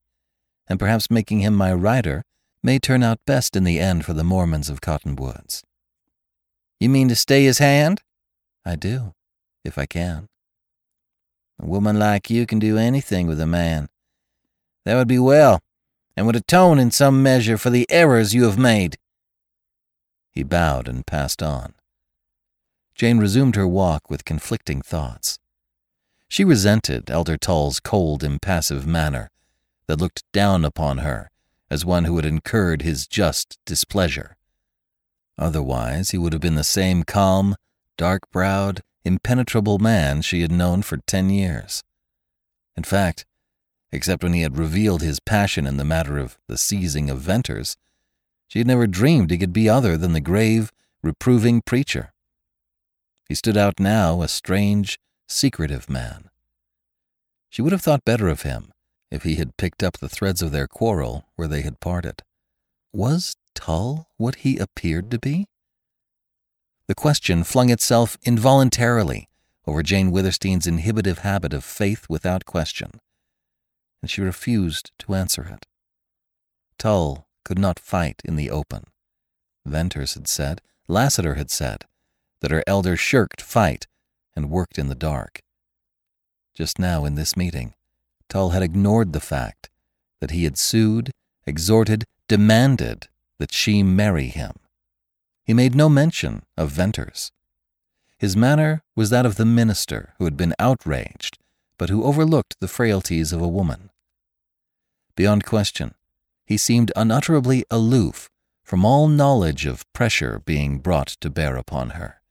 and perhaps making him my rider may turn out best in the end for the Mormons of Cottonwoods. You mean to stay his hand? I do, if I can. A woman like you can do anything with a man. That would be well, and would atone in some measure for the errors you have made. He bowed and passed on. Jane resumed her walk with conflicting thoughts. She resented Elder Tull's cold, impassive manner that looked down upon her as one who had incurred his just displeasure. Otherwise, he would have been the same calm, dark browed, impenetrable man she had known for ten years. In fact, except when he had revealed his passion in the matter of the seizing of Venters, she had never dreamed he could be other than the grave, reproving preacher. He stood out now a strange, secretive man. She would have thought better of him if he had picked up the threads of their quarrel where they had parted. Was Tull what he appeared to be? The question flung itself involuntarily over Jane Withersteen's inhibitive habit of faith without question, and she refused to answer it. Tull could not fight in the open. Venters had said, Lassiter had said, that her elder shirked fight and worked in the dark. Just now in this meeting, Tull had ignored the fact that he had sued, exhorted, demanded that she marry him. He made no mention of Venters. His manner was that of the minister who had been outraged, but who overlooked the frailties of a woman. Beyond question, he seemed unutterably aloof from all knowledge of pressure being brought to bear upon her,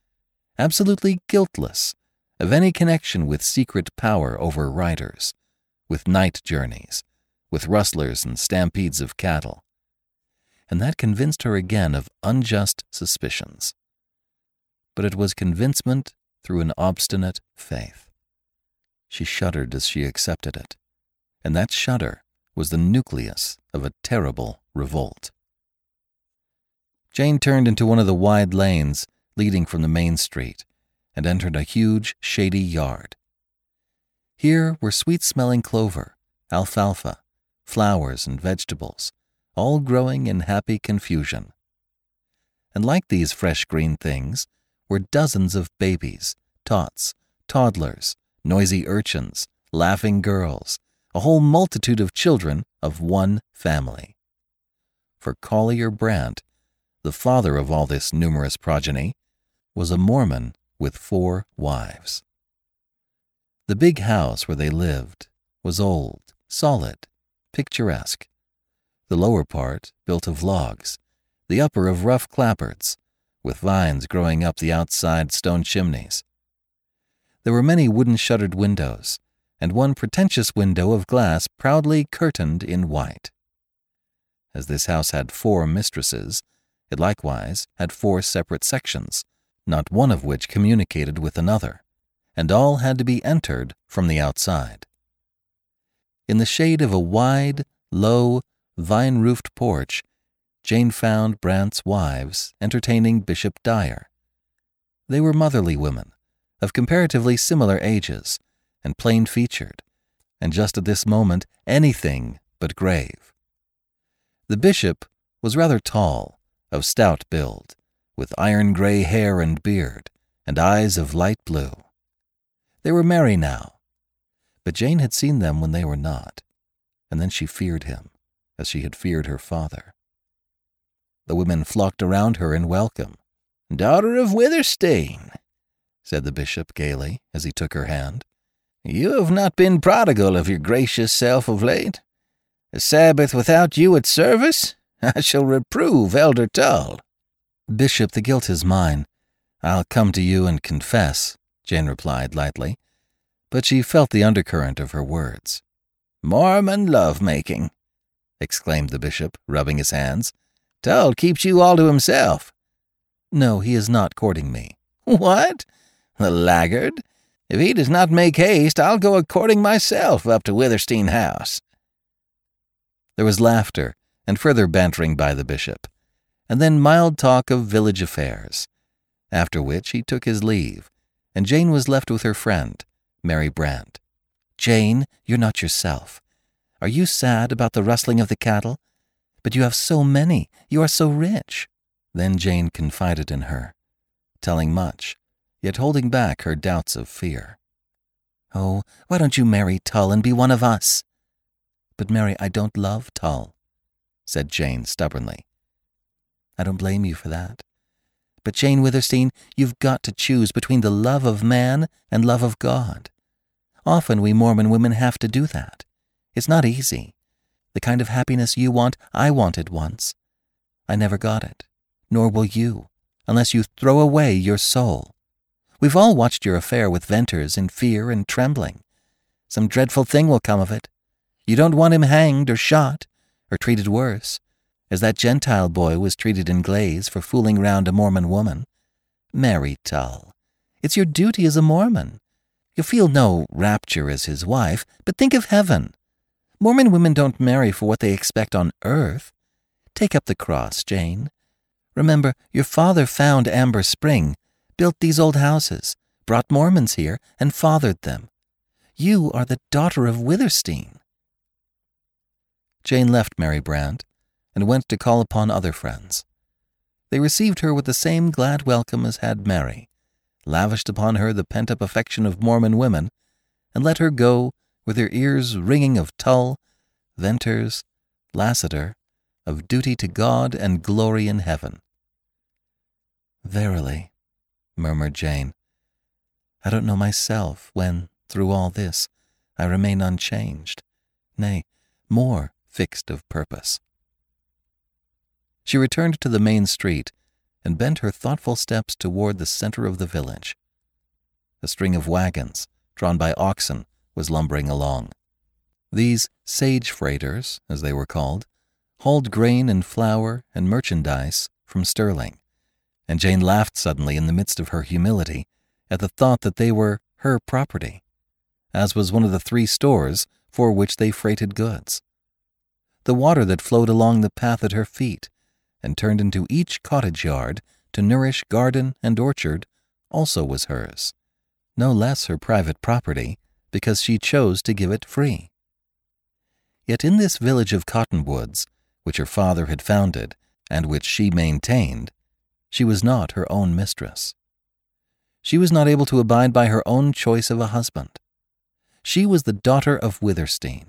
absolutely guiltless of any connection with secret power over riders, with night journeys, with rustlers and stampedes of cattle. And that convinced her again of unjust suspicions. But it was convincement through an obstinate faith. She shuddered as she accepted it, and that shudder was the nucleus of a terrible revolt. Jane turned into one of the wide lanes leading from the main street and entered a huge, shady yard. Here were sweet smelling clover, alfalfa, flowers, and vegetables, all growing in happy confusion. And like these fresh green things were dozens of babies, tots, toddlers, noisy urchins, laughing girls, a whole multitude of children of one family. For Collier Brandt, the father of all this numerous progeny, was a Mormon with four wives. The big house where they lived was old, solid, picturesque. The lower part built of logs, the upper of rough clapboards, with vines growing up the outside stone chimneys. There were many wooden shuttered windows, and one pretentious window of glass proudly curtained in white. As this house had four mistresses, it likewise had four separate sections, not one of which communicated with another, and all had to be entered from the outside. In the shade of a wide, low, vine roofed porch, Jane found Brandt's wives entertaining Bishop Dyer. They were motherly women, of comparatively similar ages, and plain featured, and just at this moment anything but grave. The bishop was rather tall, of stout build, with iron gray hair and beard, and eyes of light blue. They were merry now, but Jane had seen them when they were not, and then she feared him, as she had feared her father. The women flocked around her in welcome. Daughter of Withersteen, said the bishop gaily as he took her hand. You have not been prodigal of your gracious self of late. A Sabbath without you at service? I shall reprove Elder Tull. Bishop, the guilt is mine. I'll come to you and confess, Jane replied lightly, but she felt the undercurrent of her words. Mormon love-making, exclaimed the bishop, rubbing his hands. Tull keeps you all to himself. No, he is not courting me. What? The laggard? If he does not make haste, I'll go a courting myself up to Withersteen House. There was laughter and further bantering by the bishop, and then mild talk of village affairs, after which he took his leave, and Jane was left with her friend, Mary Brandt. Jane, you're not yourself. Are you sad about the rustling of the cattle? But you have so many. You are so rich. Then Jane confided in her, telling much, yet holding back her doubts of fear. Oh, why don't you marry Tull and be one of us? But, Mary, I don't love Tull, said Jane stubbornly. I don't blame you for that. But Jane Withersteen, you've got to choose between the love of man and love of God. Often we Mormon women have to do that. It's not easy. The kind of happiness you want, I wanted once. I never got it, nor will you, unless you throw away your soul. We've all watched your affair with Venters in fear and trembling. Some dreadful thing will come of it. You don't want him hanged or shot, or treated worse as that Gentile boy was treated in Glaze for fooling round a Mormon woman. Marry Tull, it's your duty as a Mormon. You'll feel no rapture as his wife, but think of heaven. Mormon women don't marry for what they expect on earth. Take up the cross, Jane. Remember, your father found Amber Spring, built these old houses, brought Mormons here, and fathered them. You are the daughter of Withersteen. Jane left Mary Brandt and went to call upon other friends. They received her with the same glad welcome as had Mary, lavished upon her the pent up affection of Mormon women, and let her go with her ears ringing of Tull, Venters, Lassiter, of duty to God and glory in heaven. Verily, murmured Jane, I don't know myself when, through all this, I remain unchanged, nay, more fixed of purpose. She returned to the main street and bent her thoughtful steps toward the center of the village. A string of wagons, drawn by oxen, was lumbering along. These sage freighters, as they were called, hauled grain and flour and merchandise from Sterling, and Jane laughed suddenly in the midst of her humility at the thought that they were her property, as was one of the three stores for which they freighted goods. The water that flowed along the path at her feet and turned into each cottage yard to nourish garden and orchard also was hers, no less her private property because she chose to give it free. Yet in this village of cottonwoods, which her father had founded and which she maintained, she was not her own mistress. She was not able to abide by her own choice of a husband. She was the daughter of Withersteen.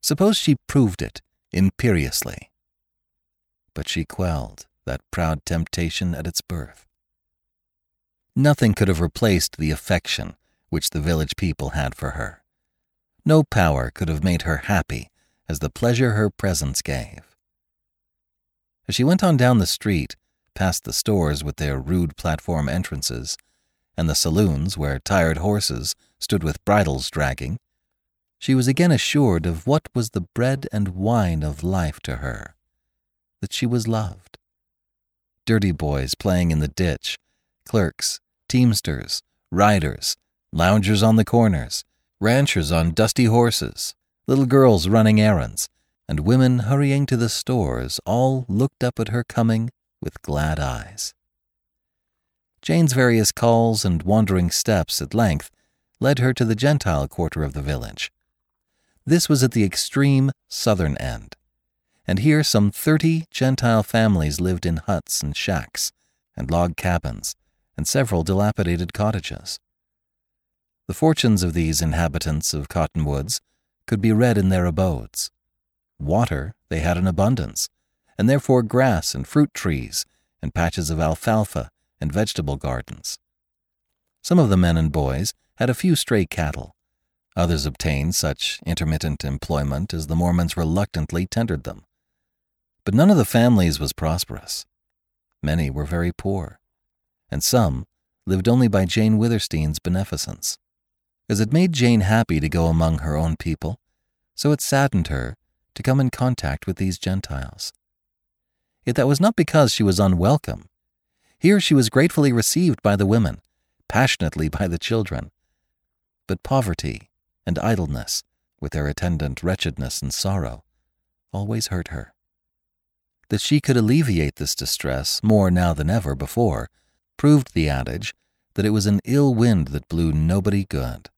Suppose she proved it imperiously but she quelled that proud temptation at its birth. Nothing could have replaced the affection which the village people had for her. No power could have made her happy as the pleasure her presence gave. As she went on down the street, past the stores with their rude platform entrances, and the saloons where tired horses stood with bridles dragging, she was again assured of what was the bread and wine of life to her that she was loved. Dirty boys playing in the ditch, clerks, teamsters, riders, loungers on the corners, ranchers on dusty horses, little girls running errands, and women hurrying to the stores all looked up at her coming with glad eyes. Jane's various calls and wandering steps at length led her to the Gentile quarter of the village. This was at the extreme southern end, and here some thirty Gentile families lived in huts and shacks, and log cabins, and several dilapidated cottages. The fortunes of these inhabitants of Cottonwoods could be read in their abodes. Water they had in abundance, and therefore grass and fruit trees, and patches of alfalfa and vegetable gardens. Some of the men and boys had a few stray cattle. Others obtained such intermittent employment as the Mormons reluctantly tendered them. But none of the families was prosperous. Many were very poor, and some lived only by Jane Withersteen's beneficence. As it made Jane happy to go among her own people, so it saddened her to come in contact with these Gentiles. Yet that was not because she was unwelcome. Here she was gratefully received by the women, passionately by the children. But poverty and idleness, with their attendant wretchedness and sorrow, always hurt her that she could alleviate this distress more now than ever before proved the adage that it was an ill wind that blew nobody good.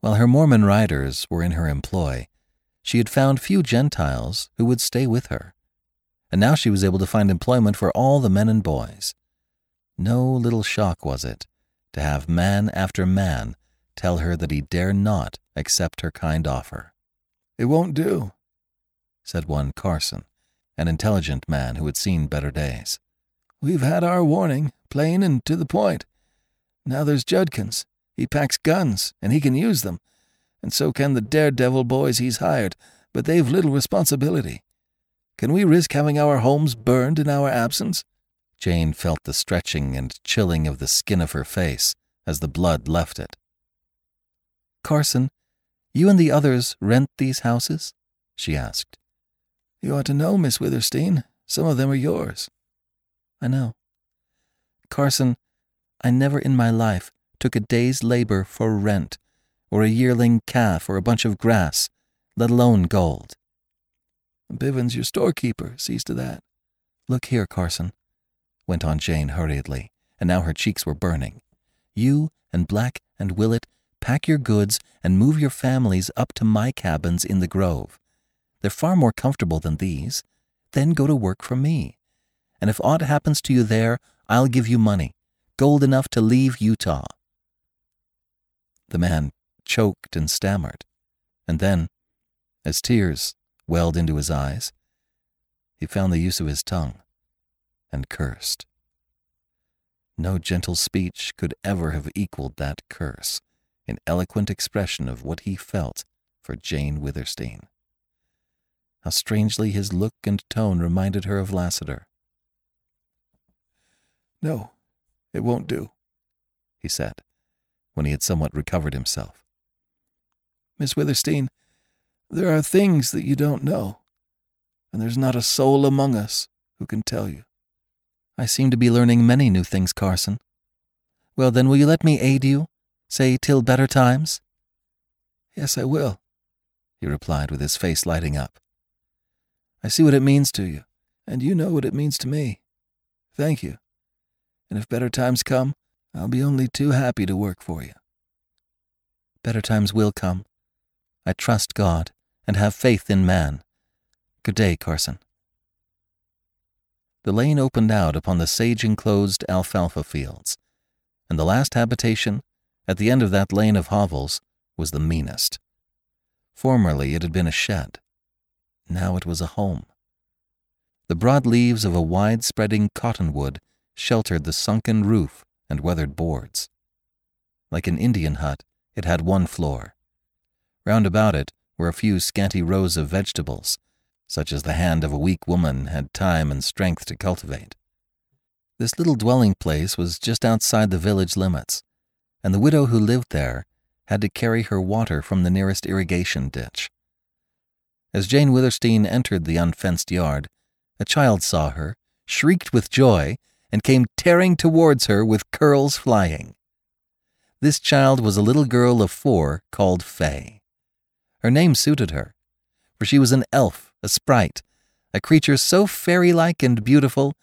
While her Mormon riders were in her employ, she had found few Gentiles who would stay with her, and now she was able to find employment for all the men and boys. No little shock was it to have man after man tell her that he dare not accept her kind offer. It won't do, said one Carson, an intelligent man who had seen better days. We've had our warning, plain and to the point. Now there's Judkins. He packs guns, and he can use them, and so can the daredevil boys he's hired, but they've little responsibility. Can we risk having our homes burned in our absence? Jane felt the stretching and chilling of the skin of her face as the blood left it. Carson, you and the others rent these houses? she asked. You ought to know, Miss Withersteen. Some of them are yours. I know. Carson, I never in my life took a day's labor for rent, or a yearling calf, or a bunch of grass, let alone gold. Bivens, your storekeeper, sees to that. Look here, Carson, went on Jane hurriedly, and now her cheeks were burning. You and Black and Willett pack your goods and move your families up to my cabins in the grove. They're far more comfortable than these. Then go to work for me. And if aught happens to you there, I'll give you money, gold enough to leave Utah. The man choked and stammered, and then, as tears welled into his eyes, he found the use of his tongue and cursed. No gentle speech could ever have equaled that curse in eloquent expression of what he felt for Jane Withersteen. How strangely his look and tone reminded her of Lassiter. No, it won't do, he said, when he had somewhat recovered himself. Miss Withersteen, there are things that you don't know, and there's not a soul among us who can tell you. I seem to be learning many new things, Carson. Well, then, will you let me aid you? Say, till better times? Yes, I will, he replied with his face lighting up. I see what it means to you, and you know what it means to me. Thank you. And if better times come, I'll be only too happy to work for you. Better times will come. I trust God and have faith in man. Good day, Carson. The lane opened out upon the sage enclosed alfalfa fields, and the last habitation, at the end of that lane of hovels, was the meanest. Formerly it had been a shed. Now it was a home. The broad leaves of a wide spreading cottonwood sheltered the sunken roof and weathered boards. Like an Indian hut, it had one floor. Round about it were a few scanty rows of vegetables, such as the hand of a weak woman had time and strength to cultivate. This little dwelling place was just outside the village limits, and the widow who lived there had to carry her water from the nearest irrigation ditch. As Jane Withersteen entered the unfenced yard, a child saw her, shrieked with joy, and came tearing towards her with curls flying. This child was a little girl of four called Fay. Her name suited her, for she was an elf, a sprite, a creature so fairy like and beautiful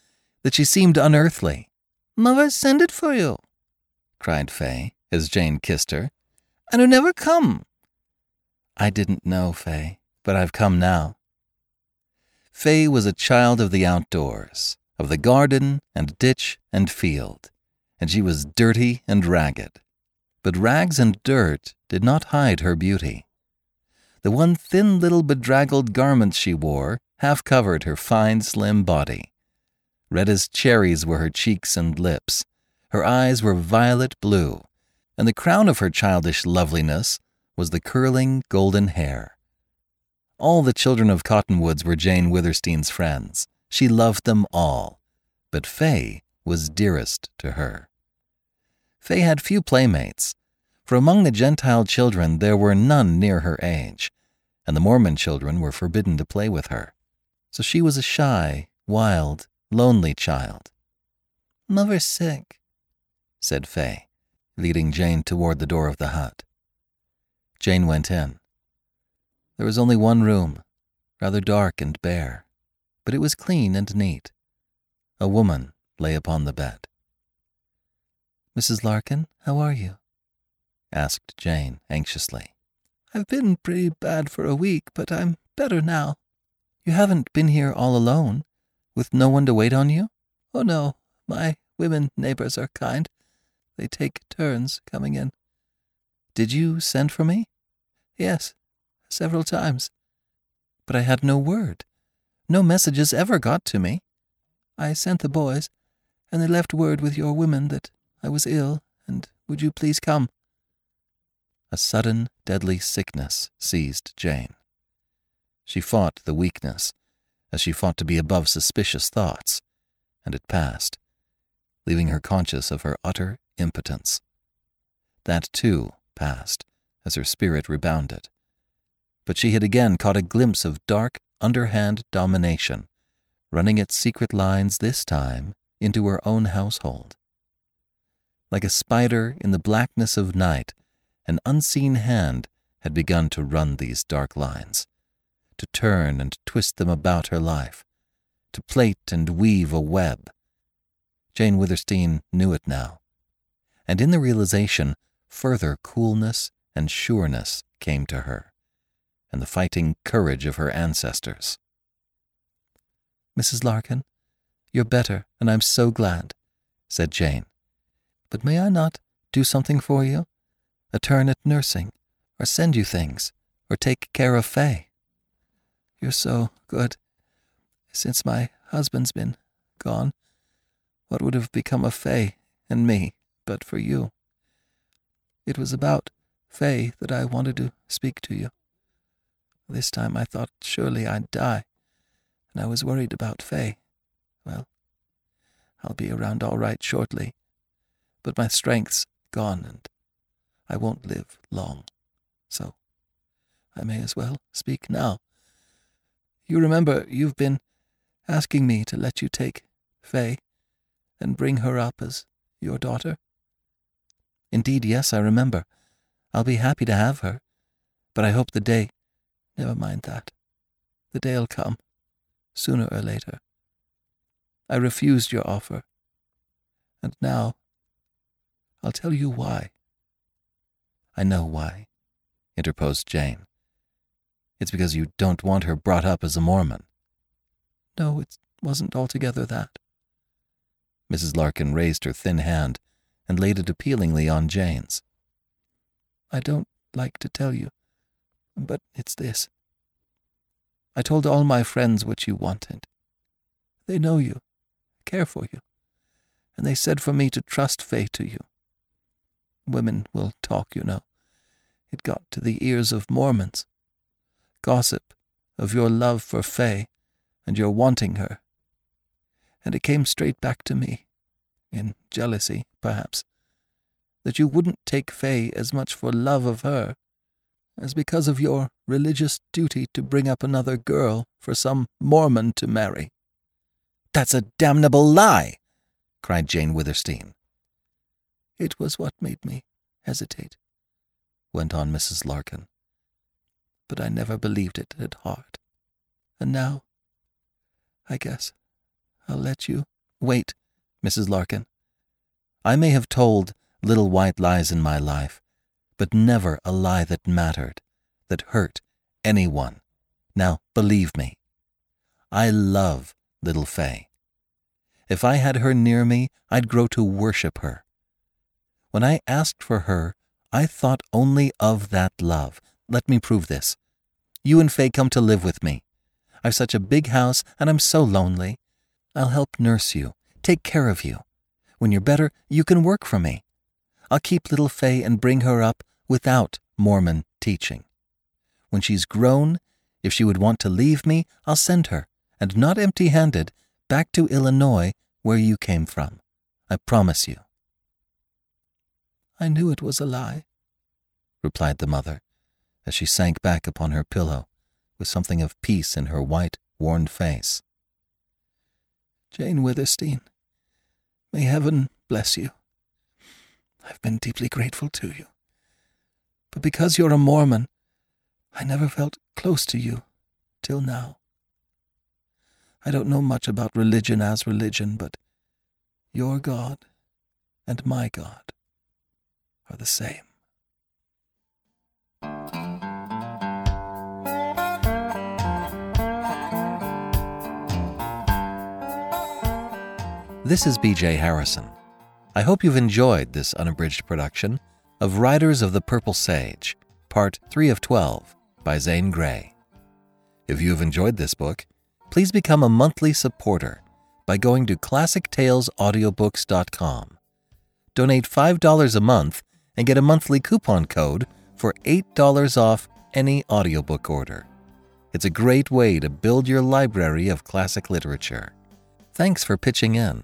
that she seemed unearthly. Mother send it for you, cried Fay, as Jane kissed her. And you never come. I didn't know, Fay, but I've come now. Fay was a child of the outdoors, of the garden and ditch and field, and she was dirty and ragged. But rags and dirt did not hide her beauty. The one thin little bedraggled garment she wore half covered her fine, slim body. Red as cherries were her cheeks and lips. Her eyes were violet blue, and the crown of her childish loveliness was the curling golden hair. All the children of Cottonwoods were Jane Withersteen's friends. She loved them all, but Fay was dearest to her. Fay had few playmates, for among the Gentile children there were none near her age, and the Mormon children were forbidden to play with her. So she was a shy, wild, lonely child. Mother's sick, said Fay, leading Jane toward the door of the hut. Jane went in. There was only one room, rather dark and bare, but it was clean and neat. A woman lay upon the bed. Mrs. Larkin, how are you? asked Jane anxiously. I've been pretty bad for a week, but I'm better now. You haven't been here all alone, with no one to wait on you? Oh, no. My women neighbors are kind. They take turns coming in. Did you send for me? Yes, several times. But I had no word. No messages ever got to me. I sent the boys, and they left word with your women that I was ill, and would you please come? A sudden, deadly sickness seized Jane. She fought the weakness, as she fought to be above suspicious thoughts, and it passed, leaving her conscious of her utter impotence. That, too, passed, as her spirit rebounded. But she had again caught a glimpse of dark, underhand domination, running its secret lines this time into her own household. Like a spider in the blackness of night, an unseen hand had begun to run these dark lines, to turn and twist them about her life, to plait and weave a web. Jane Withersteen knew it now, and in the realization, further coolness and sureness came to her, and the fighting courage of her ancestors. Mrs. Larkin, you're better, and I'm so glad, said Jane. But may I not do something for you? A turn at nursing, or send you things, or take care of Fay? You're so good. Since my husband's been gone, what would have become of Fay and me but for you? It was about Fay that I wanted to speak to you. This time I thought surely I'd die, and I was worried about Fay. Well, I'll be around all right shortly, but my strength's gone and I won't live long, so I may as well speak now. You remember you've been asking me to let you take Fay and bring her up as your daughter? Indeed, yes, I remember. I'll be happy to have her, but I hope the day. Never mind that. The day'll come, sooner or later. I refused your offer, and now I'll tell you why. I know why, interposed Jane. It's because you don't want her brought up as a Mormon. No, it wasn't altogether that. Mrs. Larkin raised her thin hand and laid it appealingly on Jane's. I don't like to tell you, but it's this. I told all my friends what you wanted. They know you, care for you, and they said for me to trust Fay to you. Women will talk, you know. It got to the ears of Mormons. Gossip of your love for Fay and your wanting her. And it came straight back to me, in jealousy, perhaps, that you wouldn't take Fay as much for love of her as because of your religious duty to bring up another girl for some Mormon to marry. That's a damnable lie, cried Jane Withersteen. It was what made me hesitate, went on Mrs. Larkin. But I never believed it at heart. And now, I guess, I'll let you. Wait, Mrs. Larkin. I may have told little white lies in my life, but never a lie that mattered, that hurt anyone. Now, believe me. I love little Fay. If I had her near me, I'd grow to worship her. When I asked for her, I thought only of that love. Let me prove this. You and Fay come to live with me. I've such a big house, and I'm so lonely. I'll help nurse you, take care of you. When you're better, you can work for me. I'll keep little Fay and bring her up without Mormon teaching. When she's grown, if she would want to leave me, I'll send her, and not empty handed, back to Illinois where you came from. I promise you. I knew it was a lie, replied the mother, as she sank back upon her pillow, with something of peace in her white, worn face. Jane Withersteen, may heaven bless you. I've been deeply grateful to you. But because you're a Mormon, I never felt close to you till now. I don't know much about religion as religion, but your God and my God are the same. This is BJ Harrison. I hope you've enjoyed this unabridged production of Riders of the Purple Sage, Part 3 of 12 by Zane Grey. If you have enjoyed this book, please become a monthly supporter by going to ClassicTalesAudiobooks.com. Donate $5 a month and get a monthly coupon code for $8 off any audiobook order. It's a great way to build your library of classic literature. Thanks for pitching in.